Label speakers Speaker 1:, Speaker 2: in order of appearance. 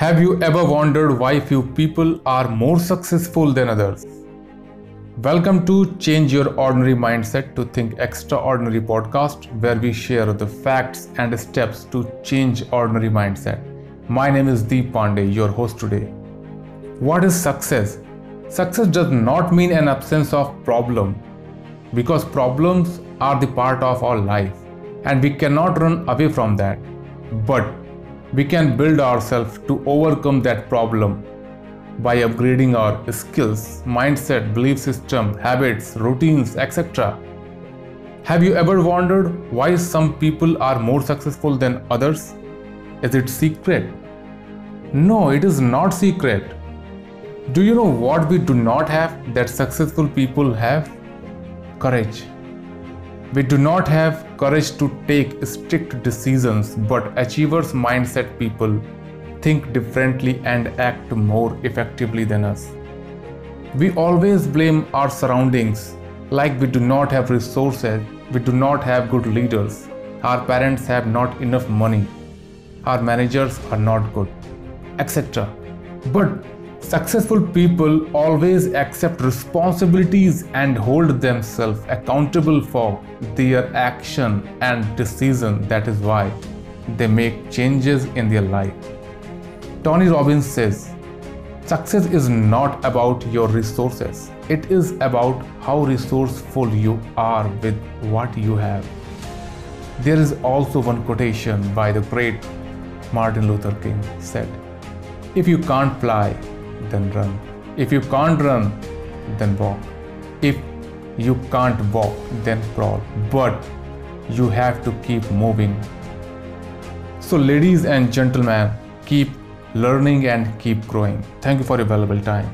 Speaker 1: Have you ever wondered why few people are more successful than others? Welcome to Change Your Ordinary Mindset to Think Extraordinary podcast, where we share the facts and steps to change ordinary mindset. My name is Deep Pandey, your host today. What is success? Success does not mean an absence of problem because problems are the part of our life and we cannot run away from that. But we can build ourselves to overcome that problem by upgrading our skills, mindset, belief system, habits, routines, etc. Have you ever wondered why some people are more successful than others? Is it secret? No, it is not secret. Do you know what we do not have that successful people have? Courage. We do not have courage to take strict decisions, but achievers mindset people think differently and act more effectively than us. We always blame our surroundings like we do not have resources, we do not have good leaders, our parents have not enough money, our managers are not good, etc. But Successful people always accept responsibilities and hold themselves accountable for their action and decision. That is why they make changes in their life. Tony Robbins says, Success is not about your resources, it is about how resourceful you are with what you have. There is also one quotation by the great Martin Luther King said, If you can't fly, then run. If you can't run, then walk. If you can't walk, then crawl. But you have to keep moving. So, ladies and gentlemen, keep learning and keep growing. Thank you for your valuable time.